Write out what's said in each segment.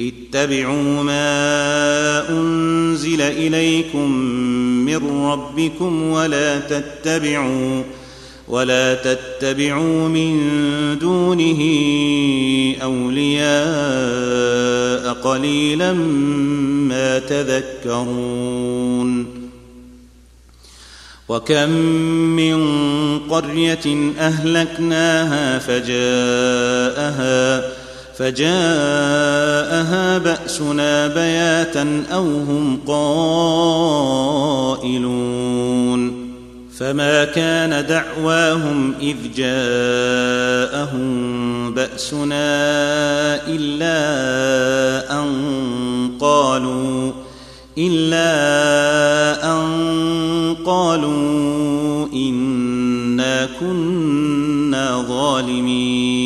اتبعوا ما أنزل إليكم من ربكم ولا تتبعوا ولا تتبعوا من دونه أولياء قليلا ما تذكرون. وكم من قرية أهلكناها فجاءها فجاءها بأسنا بياتا أو هم قائلون فما كان دعواهم إذ جاءهم بأسنا إلا أن قالوا إلا أن قالوا إنا كنا ظالمين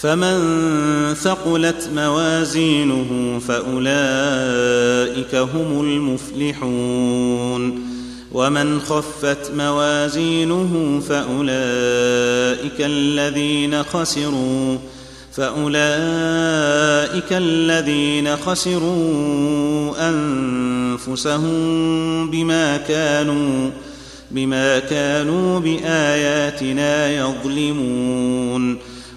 فمن ثقلت موازينه فأولئك هم المفلحون ومن خفت موازينه فأولئك الذين خسروا فأولئك الذين خسروا أنفسهم بما كانوا بما كانوا بآياتنا يظلمون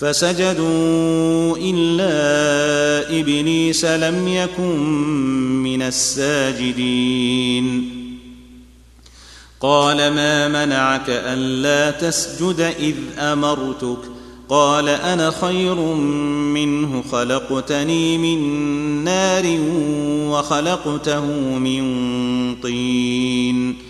فسجدوا إلا إبليس لم يكن من الساجدين. قال ما منعك ألا تسجد إذ أمرتك؟ قال أنا خير منه خلقتني من نار وخلقته من طين.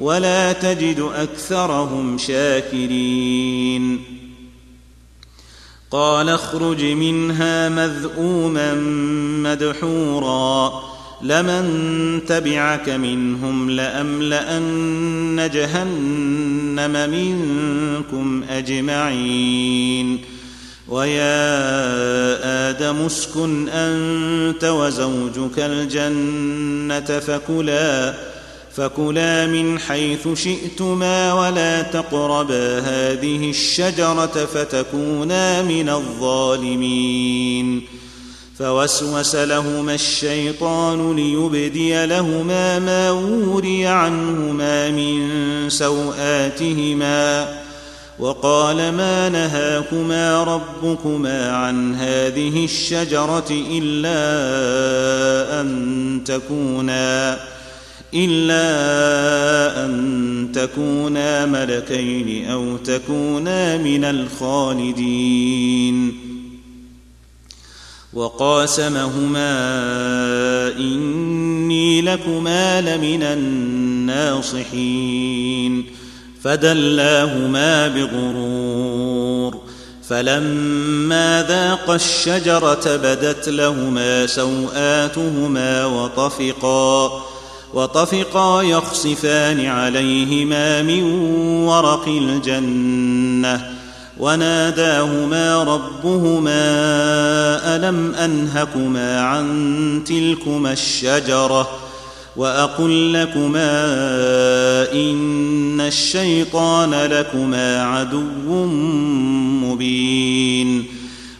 ولا تجد أكثرهم شاكرين. قال اخرج منها مذءوما مدحورا. لمن تبعك منهم لأملأن جهنم منكم أجمعين. ويا آدم اسكن أنت وزوجك الجنة فكلا فكلا من حيث شئتما ولا تقربا هذه الشجرة فتكونا من الظالمين. فوسوس لهما الشيطان ليبدي لهما ما وري عنهما من سوآتهما. وقال ما نهاكما ربكما عن هذه الشجرة إلا أن تكونا. إلا أن تكونا ملكين أو تكونا من الخالدين. وقاسمهما إني لكما لمن الناصحين. فدلاهما بغرور. فلما ذاقا الشجرة بدت لهما سوآتهما وطفقا. وطفقا يخصفان عليهما من ورق الجنة وناداهما ربهما ألم أنهكما عن تلكما الشجرة وأقل لكما إن الشيطان لكما عدو مبين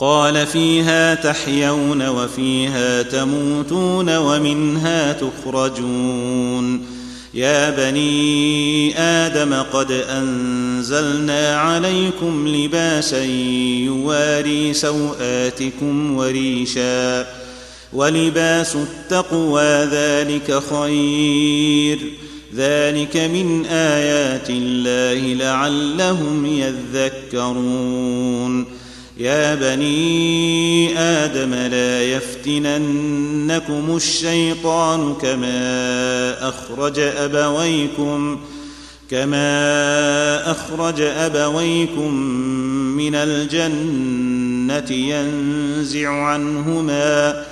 قال فيها تحيون وفيها تموتون ومنها تخرجون. يا بني آدم قد أنزلنا عليكم لباسا يواري سوآتكم وريشا. ولباس التقوى ذلك خير. ذلك من آيات الله لعلهم يذكرون. يا بني آدم لا يفتننكم الشيطان كما أخرج أبويكم كما أخرج أبويكم من الجنة ينزع عنهما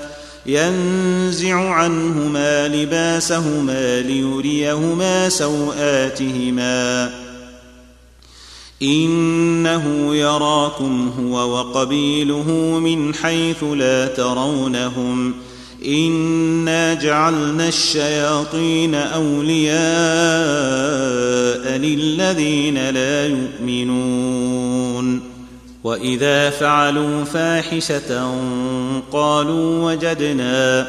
ينزع عنهما لباسهما ليريهما سوآتهما إنه يراكم هو وقبيله من حيث لا ترونهم إنا جعلنا الشياطين أولياء للذين لا يؤمنون وإذا فعلوا فاحشة قالوا وجدنا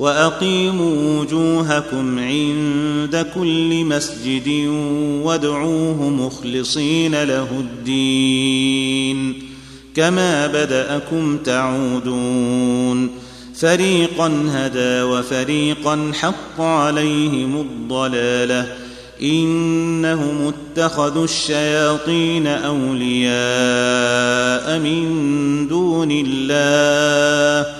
وأقيموا وجوهكم عند كل مسجد وادعوه مخلصين له الدين كما بدأكم تعودون فريقا هدى وفريقا حق عليهم الضلالة إنهم اتخذوا الشياطين أولياء من دون الله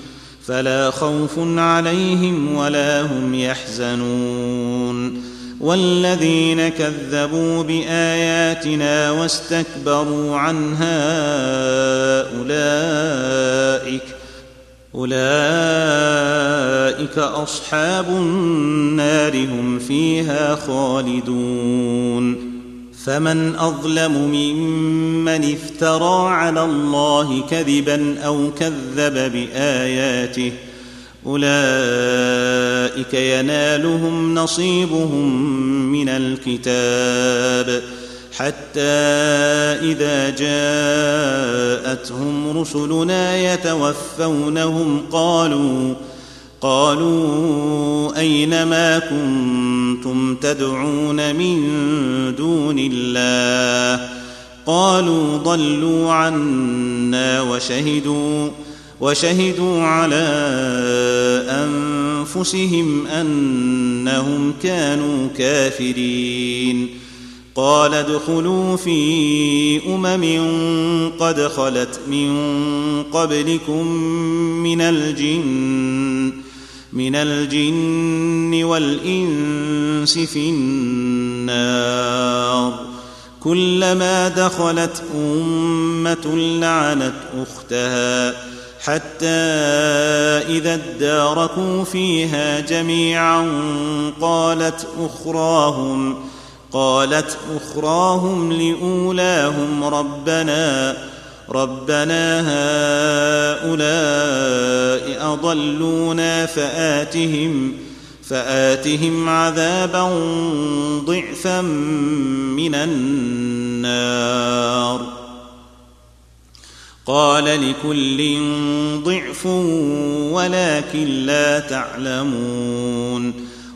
فلا خوف عليهم ولا هم يحزنون. والذين كذبوا بآياتنا واستكبروا عنها أولئك أولئك أصحاب النار هم فيها خالدون. فمن أظلم ممن افترى على الله كذبا أو كذب بآياته أولئك ينالهم نصيبهم من الكتاب حتى إذا جاءتهم رسلنا يتوفونهم قالوا قالوا أين ما كنتم تدعون من دون الله؟ قالوا ضلوا عنا وشهدوا وشهدوا على أنفسهم أنهم كانوا كافرين. قال ادخلوا في أمم قد خلت من قبلكم من الجن. من الجن والإنس في النار. كلما دخلت أمة لعنت أختها حتى إذا اداركوا فيها جميعا قالت أخراهم قالت أخراهم لأولاهم ربنا ربنا هؤلاء اضلونا فاتهم فاتهم عذابا ضعفا من النار قال لكل ضعف ولكن لا تعلمون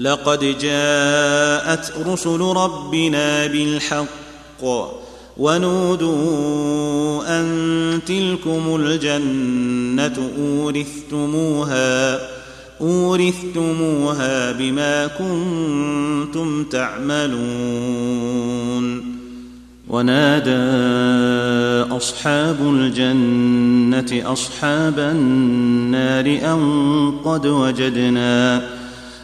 لقد جاءت رسل ربنا بالحق ونودوا أن تلكم الجنة أورثتموها أورثتموها بما كنتم تعملون. ونادى أصحاب الجنة أصحاب النار أن قد وجدنا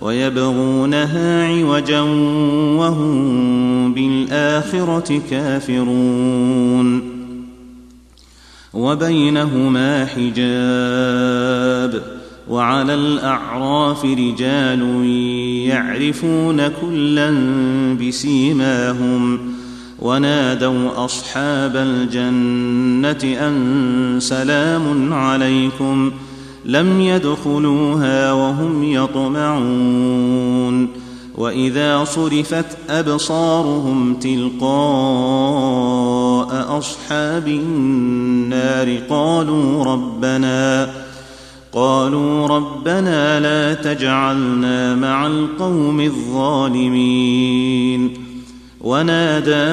ويبغونها عوجا وهم بالآخرة كافرون. وبينهما حجاب وعلى الأعراف رجال يعرفون كلا بسيماهم. ونادوا أصحاب الجنة أن سلام عليكم ۖ. لم يدخلوها وهم يطمعون وإذا صرفت أبصارهم تلقاء أصحاب النار قالوا ربنا قالوا ربنا لا تجعلنا مع القوم الظالمين ونادى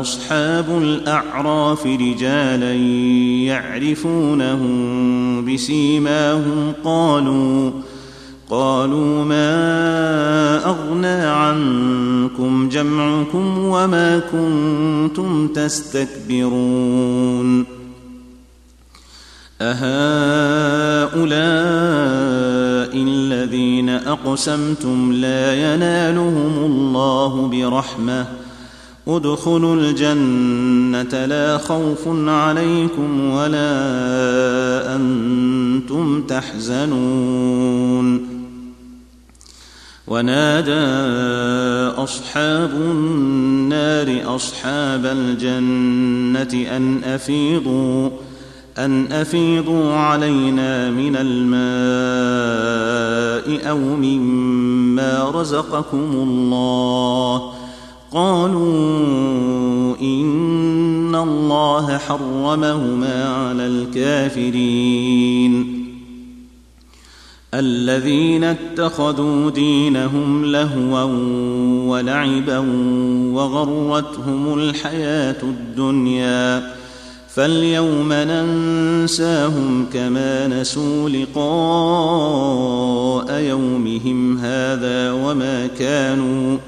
أصحاب الأعراف رجالا يعرفونهم بسيماهم قالوا قالوا ما أغنى عنكم جمعكم وما كنتم تستكبرون أهؤلاء الذين أقسمتم لا ينالهم الله برحمة. ادخلوا الجنة لا خوف عليكم ولا أنتم تحزنون. ونادى أصحاب النار أصحاب الجنة أن أفيضوا. أن أفيضوا علينا من الماء أو مما رزقكم الله. قالوا إن الله حرمهما على الكافرين. الذين اتخذوا دينهم لهوا ولعبا وغرتهم الحياة الدنيا. فاليوم ننساهم كما نسوا لقاء يومهم هذا وما كانوا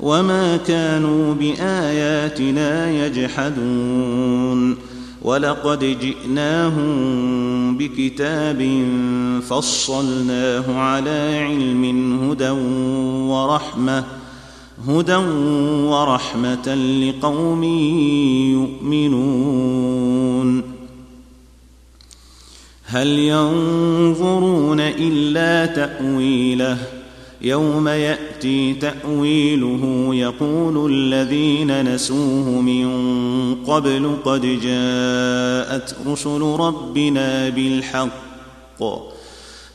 وما كانوا بآياتنا يجحدون ولقد جئناهم بكتاب فصلناه على علم هدى ورحمة هدى ورحمة لقوم يؤمنون. هل ينظرون إلا تأويله؟ يوم يأتي تأويله يقول الذين نسوه من قبل قد جاءت رسل ربنا بالحق.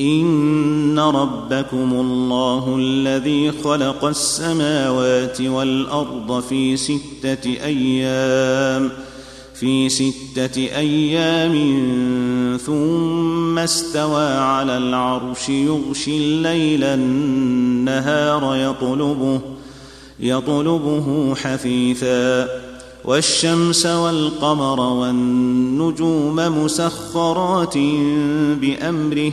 ان ربكم الله الذي خلق السماوات والارض في سته أيام في سته أيام ثم استوى على العرش يغشي الليل النهار يطلبه يطلبه حثيثا والشمس والقمر والنجوم مسخرات بامره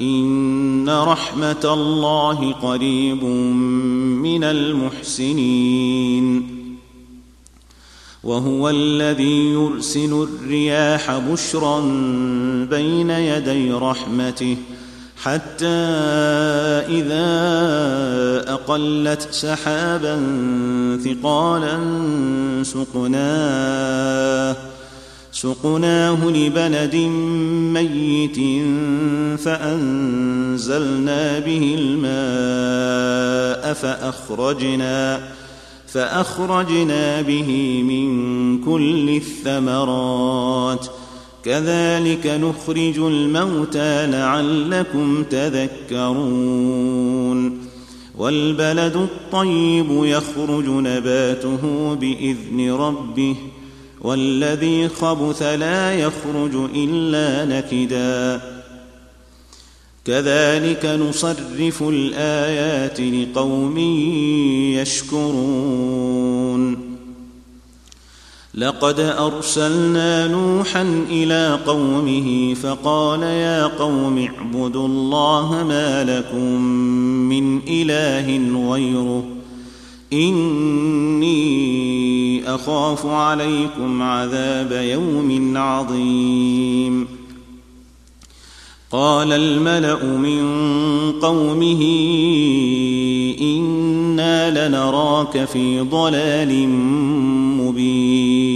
إن رحمة الله قريب من المحسنين. وهو الذي يرسل الرياح بشرا بين يدي رحمته حتى إذا أقلت سحابا ثقالا سقناه سقناه لبلد ميت فأنزلنا به الماء فأخرجنا فأخرجنا به من كل الثمرات. كذلك نخرج الموتى لعلكم تذكرون. والبلد الطيب يخرج نباته بإذن ربه والذي خبث لا يخرج إلا نكدا. كذلك نصرف الآيات لقوم يشكرون. لقد أرسلنا نوحا إلى قومه فقال يا قوم اعبدوا الله ما لكم من إله غيره. إني أخاف عليكم عذاب يوم عظيم. قال الملأ من قومه إنا لنراك في ضلال مبين.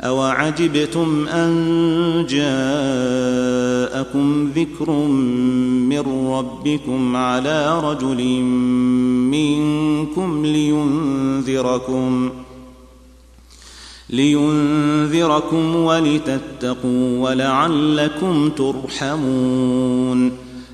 اوعجبتم ان جاءكم ذكر من ربكم على رجل منكم لينذركم لينذركم ولتتقوا ولعلكم ترحمون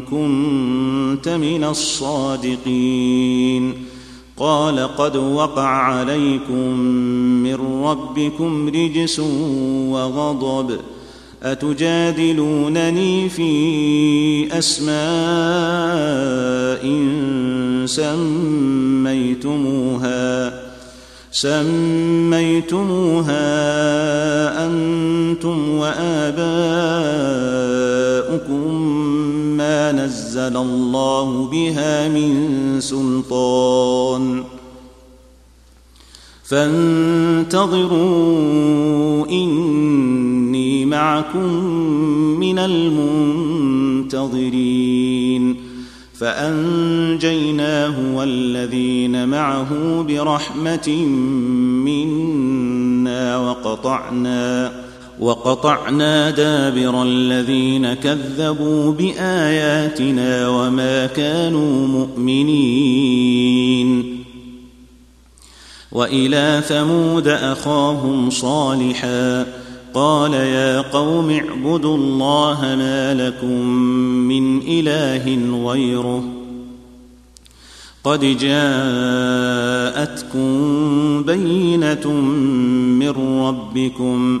كنت من الصادقين. قال قد وقع عليكم من ربكم رجس وغضب. أتجادلونني في أسماء سميتموها؟ سميتموها أنتم وآباؤكم نزل الله بها من سلطان. فانتظروا إني معكم من المنتظرين. فأنجيناه والذين معه برحمة منا وقطعنا وقطعنا دابر الذين كذبوا بآياتنا وما كانوا مؤمنين. وإلى ثمود أخاهم صالحا قال يا قوم اعبدوا الله ما لكم من إله غيره. قد جاءتكم بينة من ربكم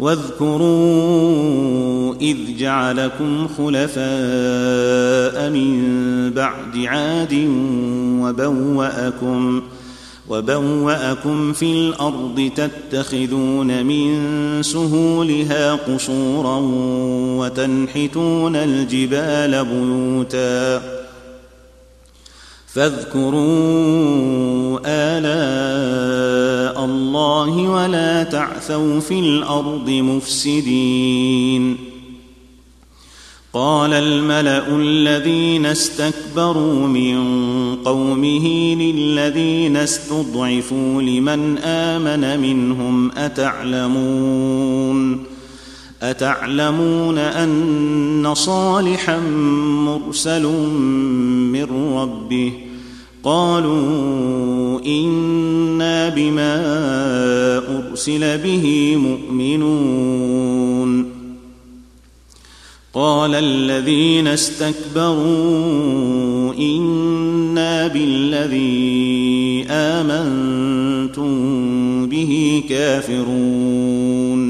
واذكروا إذ جعلكم خلفاء من بعد عاد وبوأكم وبوأكم في الأرض تتخذون من سهولها قصورا وتنحتون الجبال بيوتا فاذكروا آلاء الله ولا تعثوا في الأرض مفسدين. قال الملأ الذين استكبروا من قومه للذين استضعفوا لمن آمن منهم أتعلمون؟ أتعلمون أن صالحا مرسل من ربه؟ قالوا إنا بما أرسل به مؤمنون. قال الذين استكبروا إنا بالذي آمنتم به كافرون.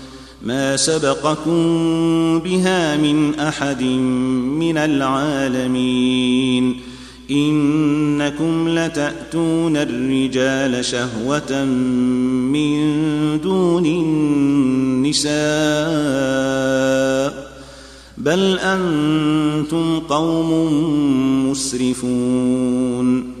ما سبقكم بها من أحد من العالمين. إنكم لتأتون الرجال شهوة من دون النساء. بل أنتم قوم مسرفون.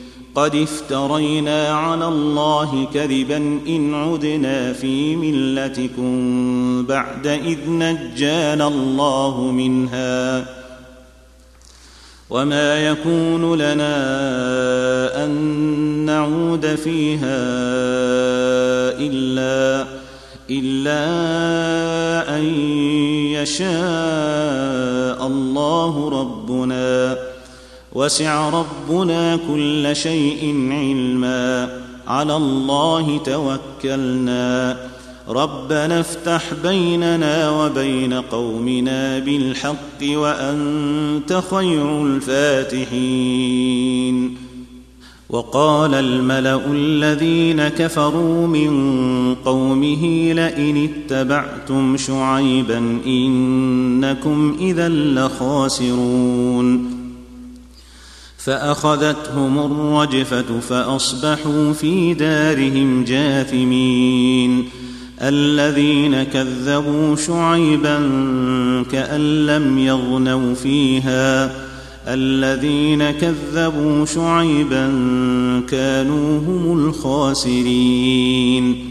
قد افترينا على الله كذبا إن عدنا في ملتكم بعد إذ نجانا الله منها وما يكون لنا أن نعود فيها إلا إلا أن يشاء الله ربنا وسع ربنا كل شيء علما. على الله توكلنا. ربنا افتح بيننا وبين قومنا بالحق وأنت خير الفاتحين. وقال الملأ الذين كفروا من قومه لئن اتبعتم شعيبا إنكم إذا لخاسرون. فأخذتهم الرجفة فأصبحوا في دارهم جاثمين. الذين كذبوا شعيبا كأن لم يغنوا فيها. الذين كذبوا شعيبا كانوا هم الخاسرين.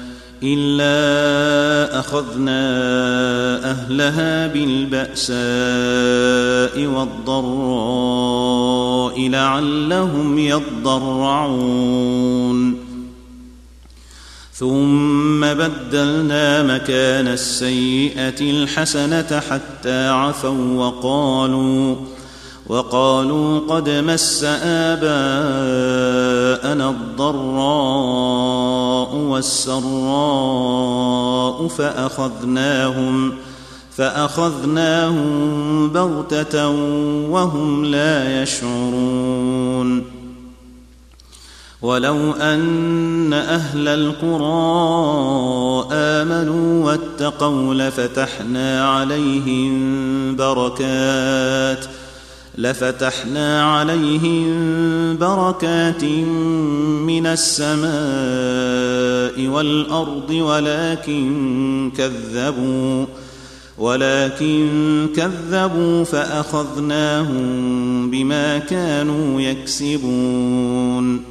إلا أخذنا أهلها بالبأساء والضراء لعلهم يضرعون. ثم بدلنا مكان السيئة الحسنة حتى عفوا وقالوا وقالوا قد مس آباءنا الضراء والسراء فأخذناهم فأخذناهم بغتة وهم لا يشعرون. ولو أن أهل القرى آمنوا واتقوا لفتحنا عليهم بركات ۖ لفتحنا عليهم بركات من السماء والأرض ولكن كذبوا ولكن كذبوا فأخذناهم بما كانوا يكسبون.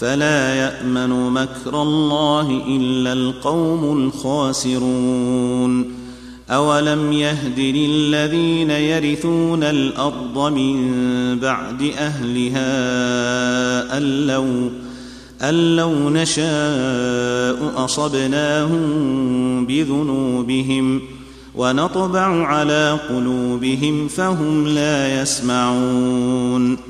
فلا يأمن مكر الله إلا القوم الخاسرون. أولم يهد للذين يرثون الأرض من بعد أهلها أن لو أن لو نشاء أصبناهم بذنوبهم ونطبع على قلوبهم فهم لا يسمعون.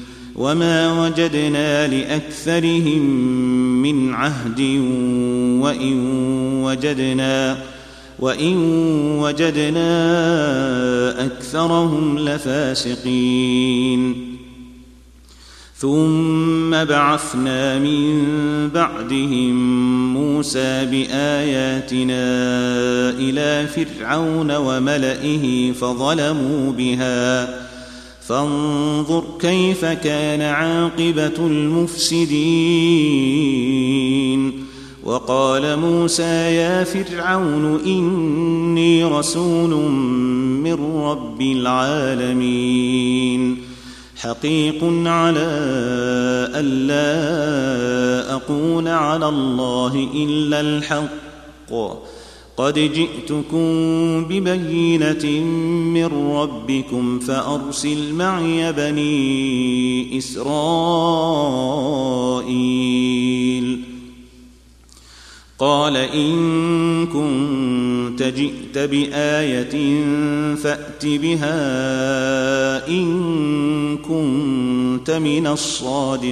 وما وجدنا لاكثرهم من عهد وان وجدنا وان وجدنا اكثرهم لفاسقين ثم بعثنا من بعدهم موسى باياتنا إلى فرعون وملئه فظلموا بها فانظر كيف كان عاقبة المفسدين. وقال موسى يا فرعون إني رسول من رب العالمين. حقيق على الا أقول على الله إلا الحق. قد جئتكم ببينة من ربكم فأرسل معي بني إسرائيل. قال إن كنت جئت بآية فأت بها إن كنت من الصادقين.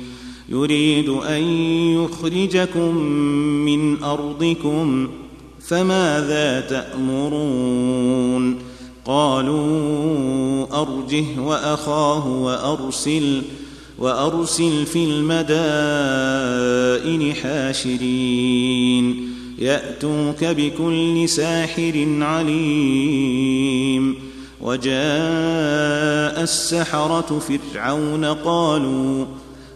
يريد أن يخرجكم من أرضكم فماذا تأمرون؟ قالوا أرجه وأخاه وأرسل وأرسل في المدائن حاشرين. يأتوك بكل ساحر عليم. وجاء السحرة فرعون قالوا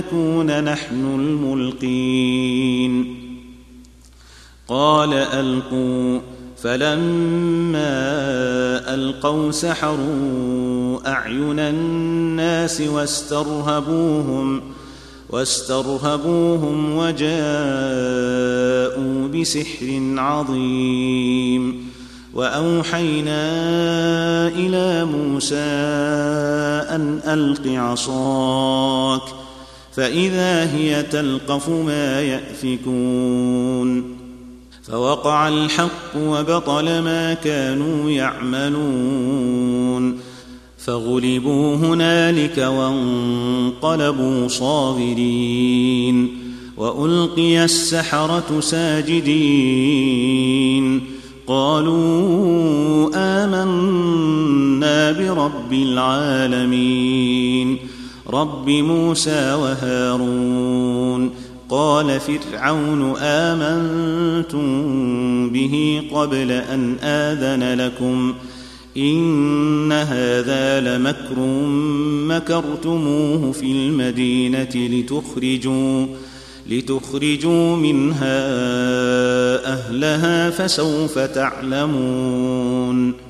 نكون نحن الملقين. قال ألقوا فلما ألقوا سحروا أعين الناس واسترهبوهم واسترهبوهم وجاءوا بسحر عظيم. وأوحينا إلى موسى أن ألق عصاك فإذا هي تلقف ما يأفكون فوقع الحق وبطل ما كانوا يعملون فغلبوا هنالك وانقلبوا صاغرين وألقي السحرة ساجدين قالوا آمنا برب العالمين رب موسى وهارون قال فرعون امنتم به قبل ان اذن لكم ان هذا لمكر مكرتموه في المدينة لتخرجوا لتخرجوا منها اهلها فسوف تعلمون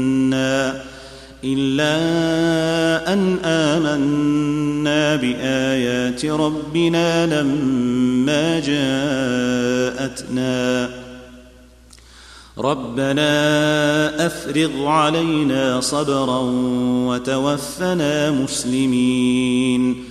إلا أن آمنا بآيات ربنا لما جاءتنا. ربنا أفرغ علينا صبرا وتوفنا مسلمين.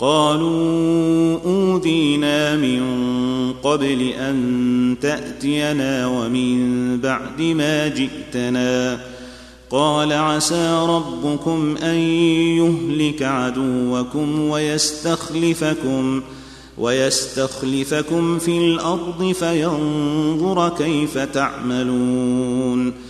قالوا أوذينا من قبل أن تأتينا ومن بعد ما جئتنا. قال عسى ربكم أن يهلك عدوكم ويستخلفكم ويستخلفكم في الأرض فينظر كيف تعملون.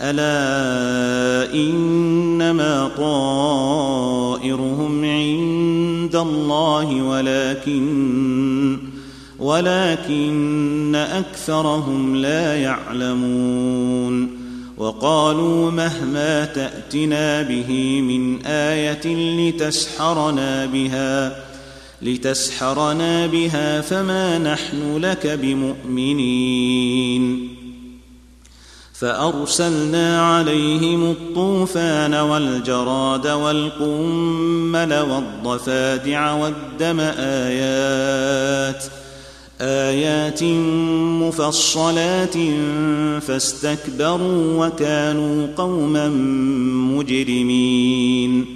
ألا إنما طائرهم عند الله ولكن ولكن أكثرهم لا يعلمون. وقالوا مهما تأتنا به من آية لتسحرنا بها لتسحرنا بها فما نحن لك بمؤمنين. فأرسلنا عليهم الطوفان والجراد والقمل والضفادع والدم آيات آيات مفصلات فاستكبروا وكانوا قوما مجرمين.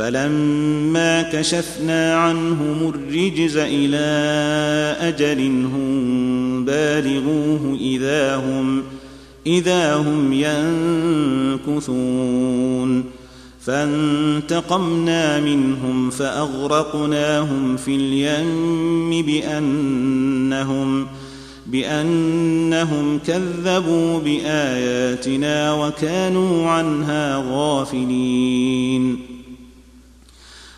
فلما كشفنا عنهم الرجز إلى أجل هم بالغوه إذا هم إذا هم ينكثون. فانتقمنا منهم فأغرقناهم في اليم بانهم بأنهم كذبوا بآياتنا وكانوا عنها غافلين.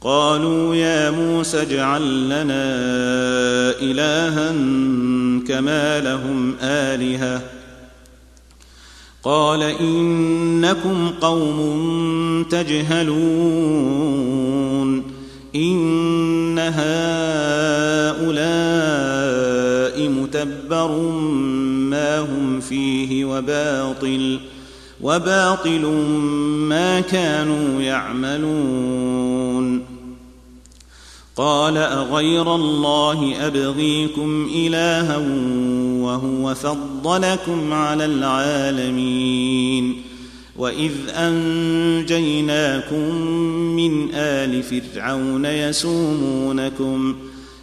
قالوا يا موسى اجعل لنا الها كما لهم آلهة. قال إنكم قوم تجهلون. إن هؤلاء متبر ما هم فيه وباطل وباطل ما كانوا يعملون. قال أغير الله أبغيكم إلها وهو فضلكم على العالمين وإذ أنجيناكم من آل فرعون يسومونكم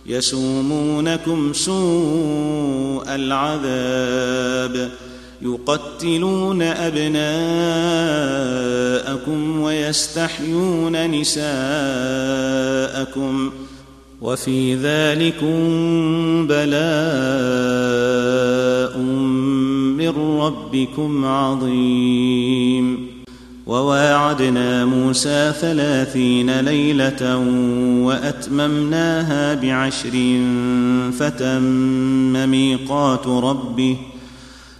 يسومونكم سوء العذاب يقتلون أبناءكم ويستحيون نساءكم وفي ذلكم بلاء من ربكم عظيم. وواعدنا موسى ثلاثين ليلة وأتممناها بعشر فتم ميقات ربه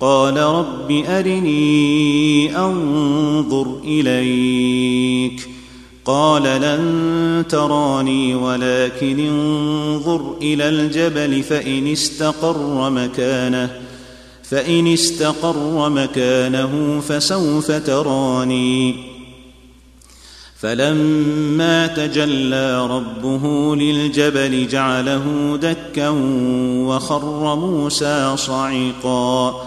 قال رب أرني أنظر إليك. قال لن تراني ولكن انظر إلى الجبل فإن استقر مكانه فإن استقر مكانه فسوف تراني. فلما تجلى ربه للجبل جعله دكا وخر موسى صعقا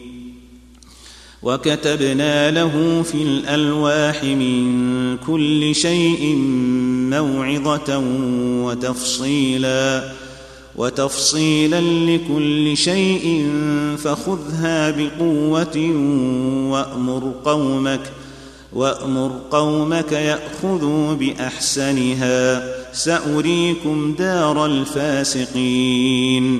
وكتبنا له في الألواح من كل شيء موعظة وتفصيلا وتفصيلا لكل شيء فخذها بقوة وأمر قومك وأمر قومك يأخذوا بأحسنها. سأريكم دار الفاسقين.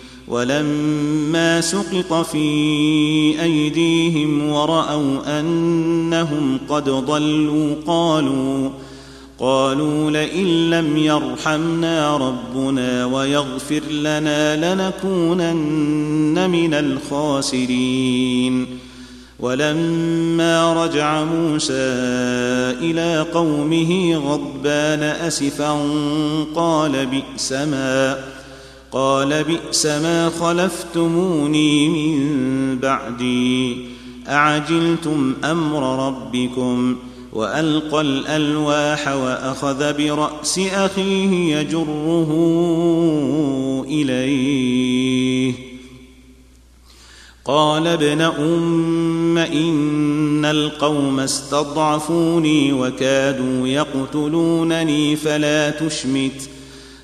ولما سقط في أيديهم ورأوا أنهم قد ضلوا قالوا قالوا لئن لم يرحمنا ربنا ويغفر لنا لنكونن من الخاسرين. ولما رجع موسى إلى قومه غضبان أسفا قال بئس ما قال بئس ما خلفتموني من بعدي. أعجلتم أمر ربكم وألقى الألواح وأخذ برأس أخيه يجره إليه. قال ابن أم إن القوم استضعفوني وكادوا يقتلونني فلا تشمت.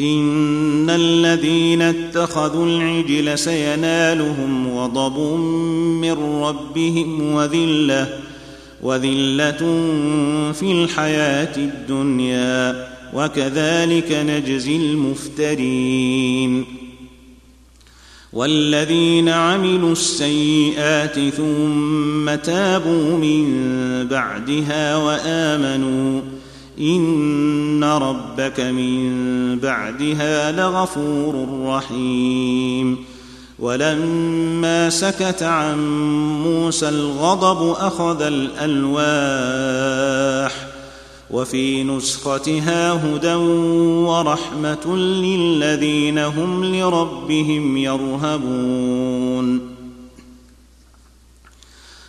ان الذين اتخذوا العجل سينالهم غضب من ربهم وذله وذله في الحياة الدنيا وكذلك نجزي المفترين والذين عملوا السيئات ثم تابوا من بعدها وامنوا ان ربك من بعدها لغفور رحيم ولما سكت عن موسى الغضب اخذ الالواح وفي نسختها هدى ورحمه للذين هم لربهم يرهبون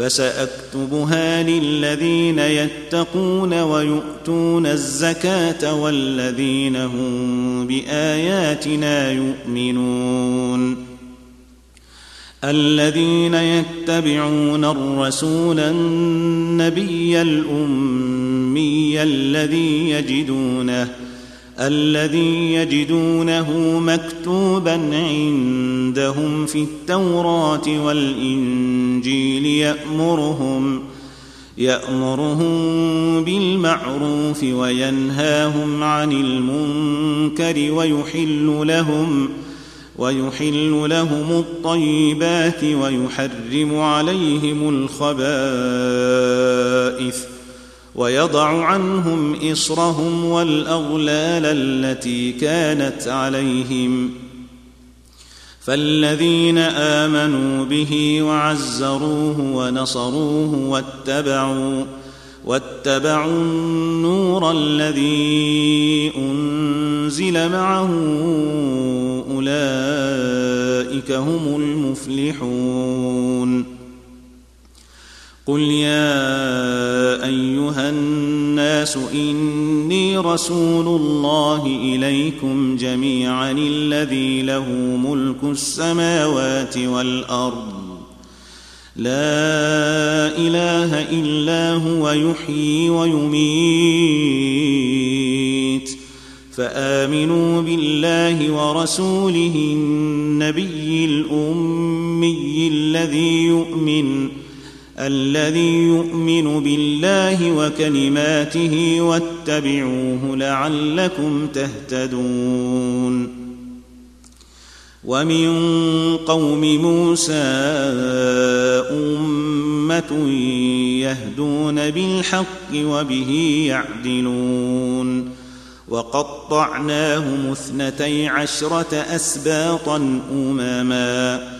فسأكتبها للذين يتقون ويؤتون الزكاة والذين هم بآياتنا يؤمنون. الذين يتبعون الرسول النبي الأمي الذي يجدونه الذي يجدونه مكتوبا عندهم في التوراة والإنجيل يأمرهم يأمرهم بالمعروف وينهاهم عن المنكر ويحل لهم ويحل لهم الطيبات ويحرم عليهم الخبائث ويضع عنهم إصرهم والأغلال التي كانت عليهم. فالذين آمنوا به وعزروه ونصروه واتبعوا واتبعوا النور الذي أنزل معه أولئك هم المفلحون. قل يا ايها الناس اني رسول الله اليكم جميعا الذي له ملك السماوات والارض. لا اله الا هو يحيي ويميت. فامنوا بالله ورسوله النبي الامي الذي يؤمن الذي يؤمن بالله وكلماته واتبعوه لعلكم تهتدون. ومن قوم موسى أمة يهدون بالحق وبه يعدلون. وقطعناهم اثنتي عشرة أسباطا امما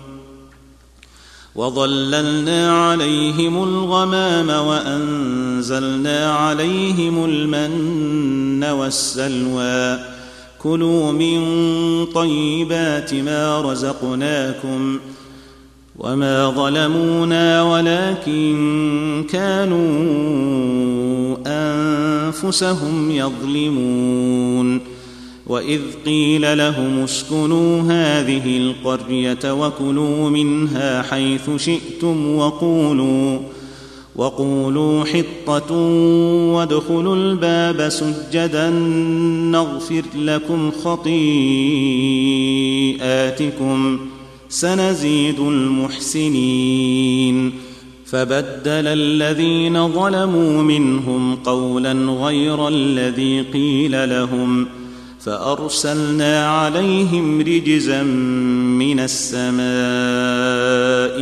وظللنا عليهم الغمام وأنزلنا عليهم المن والسلوى. كلوا من طيبات ما رزقناكم وما ظلمونا ولكن كانوا أنفسهم يظلمون. واذ قيل لهم اسكنوا هذه القريه وكلوا منها حيث شئتم وقولوا وقولوا حطه وادخلوا الباب سجدا نغفر لكم خطيئاتكم سنزيد المحسنين. فبدل الذين ظلموا منهم قولا غير الذي قيل لهم. فأرسلنا عليهم رجزا من السماء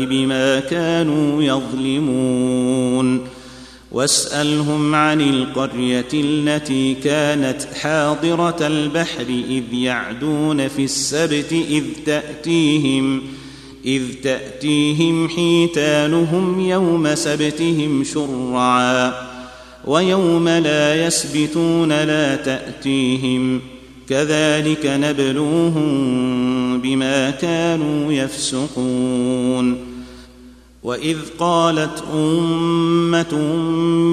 بما كانوا يظلمون. واسألهم عن القرية التي كانت حاضرة البحر إذ يعدون في السبت إذ تأتيهم إذ تأتيهم حيتانهم يوم سبتهم شرعا ويوم لا يسبتون لا تأتيهم. كذلك نبلوهم بما كانوا يفسقون. وإذ قالت أمة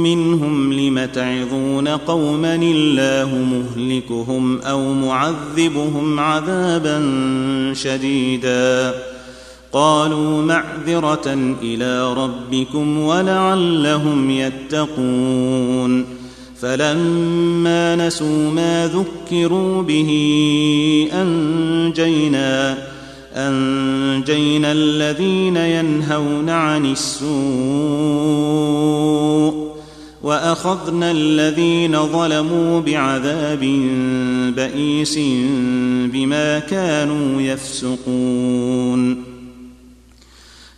منهم لم تعظون قوما الله مهلكهم أو معذبهم عذابا شديدا. قالوا معذرة إلى ربكم ولعلهم يتقون. فلما نسوا ما ذكروا به أنجينا أنجينا الذين ينهون عن السوء وأخذنا الذين ظلموا بعذاب بئيس بما كانوا يفسقون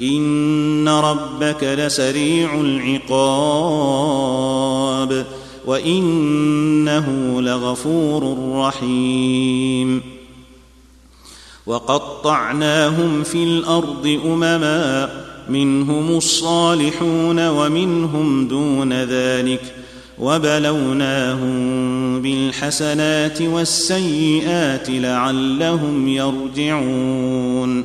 ان ربك لسريع العقاب وانه لغفور رحيم وقطعناهم في الأرض امما منهم الصالحون ومنهم دون ذلك وبلوناهم بالحسنات والسيئات لعلهم يرجعون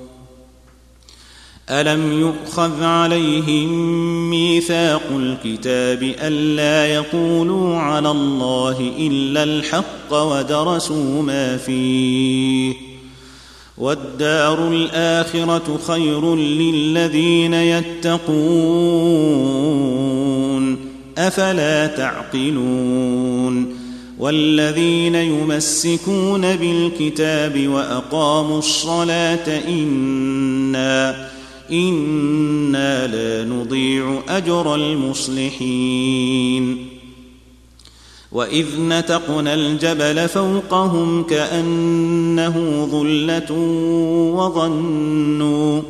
الم يؤخذ عليهم ميثاق الكتاب الا يقولوا على الله الا الحق ودرسوا ما فيه والدار الاخره خير للذين يتقون افلا تعقلون والذين يمسكون بالكتاب واقاموا الصلاه أنا أنا لا نضيع اجر المصلحين واذ نتقنا الجبل فوقهم كانه ظله وظنوا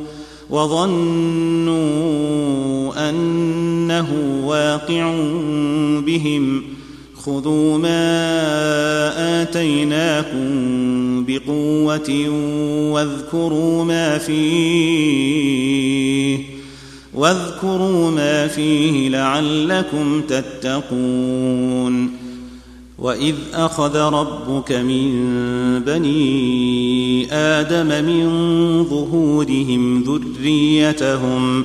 وظنوا انه واقع بهم خذوا ما آتيناكم بقوة واذكروا ما فيه واذكروا ما فيه لعلكم تتقون. وإذ أخذ ربك من بني آدم من ظهورهم ذريتهم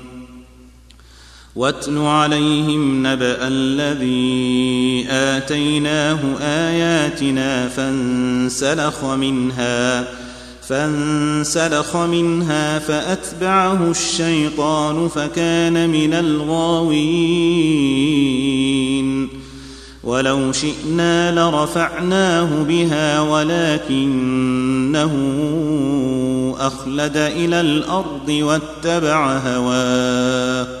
واتل عليهم نبأ الذي آتيناه آياتنا فانسلخ منها فانسلخ منها فأتبعه الشيطان فكان من الغاوين. ولو شئنا لرفعناه بها ولكنه أخلد إلى الأرض واتبع هواه.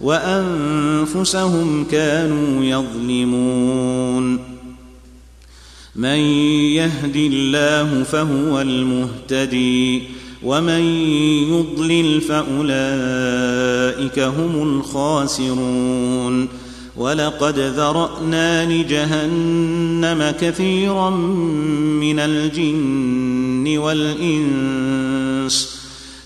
وأنفسهم كانوا يظلمون. من يهد الله فهو المهتدي ومن يضلل فأولئك هم الخاسرون. ولقد ذرأنا لجهنم كثيرا من الجن والإنس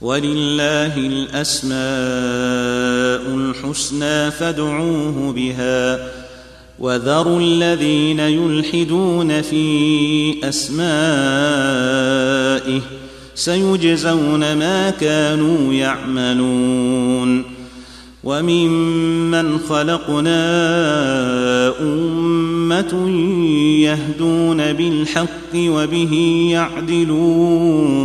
ولله الأسماء الحسنى فادعوه بها وذروا الذين يلحدون في أسمائه سيجزون ما كانوا يعملون وممن خلقنا أمة يهدون بالحق وبه يعدلون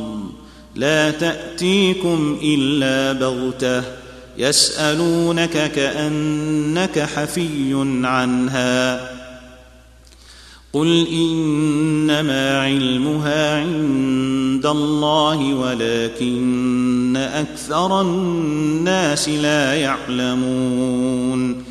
لا تأتيكم إلا بغتة يسألونك كأنك حفي عنها. قل إنما علمها عند الله ولكن أكثر الناس لا يعلمون.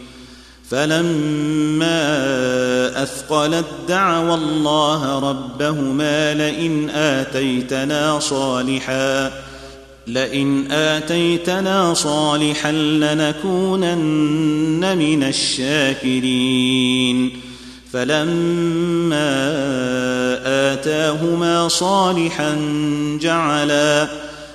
فلما أثقلت دعوا الله ربهما لئن آتيتنا صالحا لئن آتيتنا صالحا لنكونن من الشاكرين. فلما آتاهما صالحا جعلا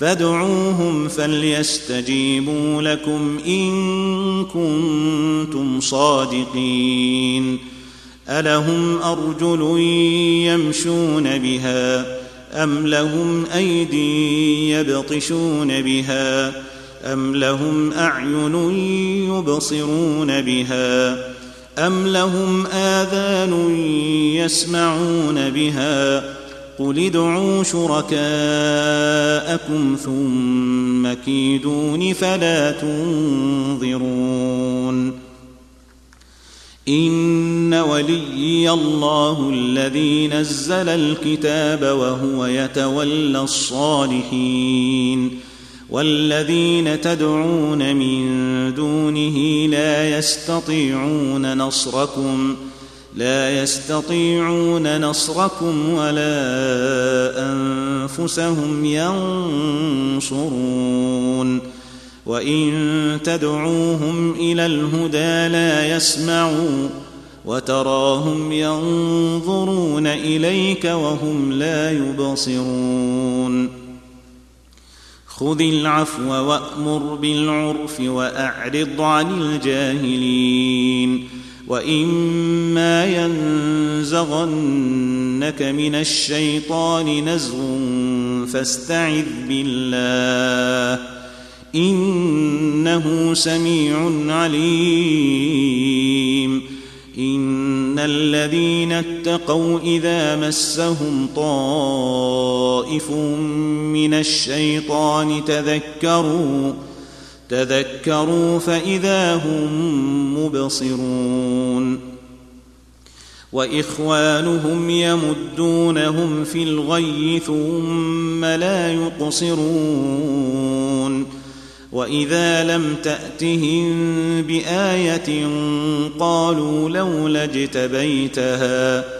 فادعوهم فليستجيبوا لكم إن كنتم صادقين. ألهم أرجل يمشون بها أم لهم أيدي يبطشون بها أم لهم أعين يبصرون بها أم لهم آذان يسمعون بها قل ادعوا شركاءكم ثم كيدون فلا تنظرون ان وليي الله الذي نزل الكتاب وهو يتولى الصالحين والذين تدعون من دونه لا يستطيعون نصركم لا يستطيعون نصركم ولا أنفسهم ينصرون. وإن تدعوهم إلى الهدى لا يسمعوا وتراهم ينظرون إليك وهم لا يبصرون. خذ العفو وأمر بالعرف وأعرض عن الجاهلين. واما ينزغنك من الشيطان نزغ فاستعذ بالله انه سميع عليم ان الذين اتقوا اذا مسهم طائف من الشيطان تذكروا تذكروا فإذا هم مبصرون وإخوانهم يمدونهم في الغي ثم لا يقصرون وإذا لم تأتهم بآية قالوا لولا اجتبيتها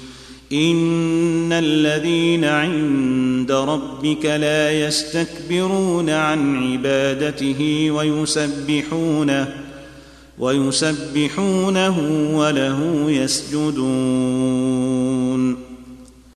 ان الذين عند ربك لا يستكبرون عن عبادته ويسبحونه ويسبحونه وله يسجدون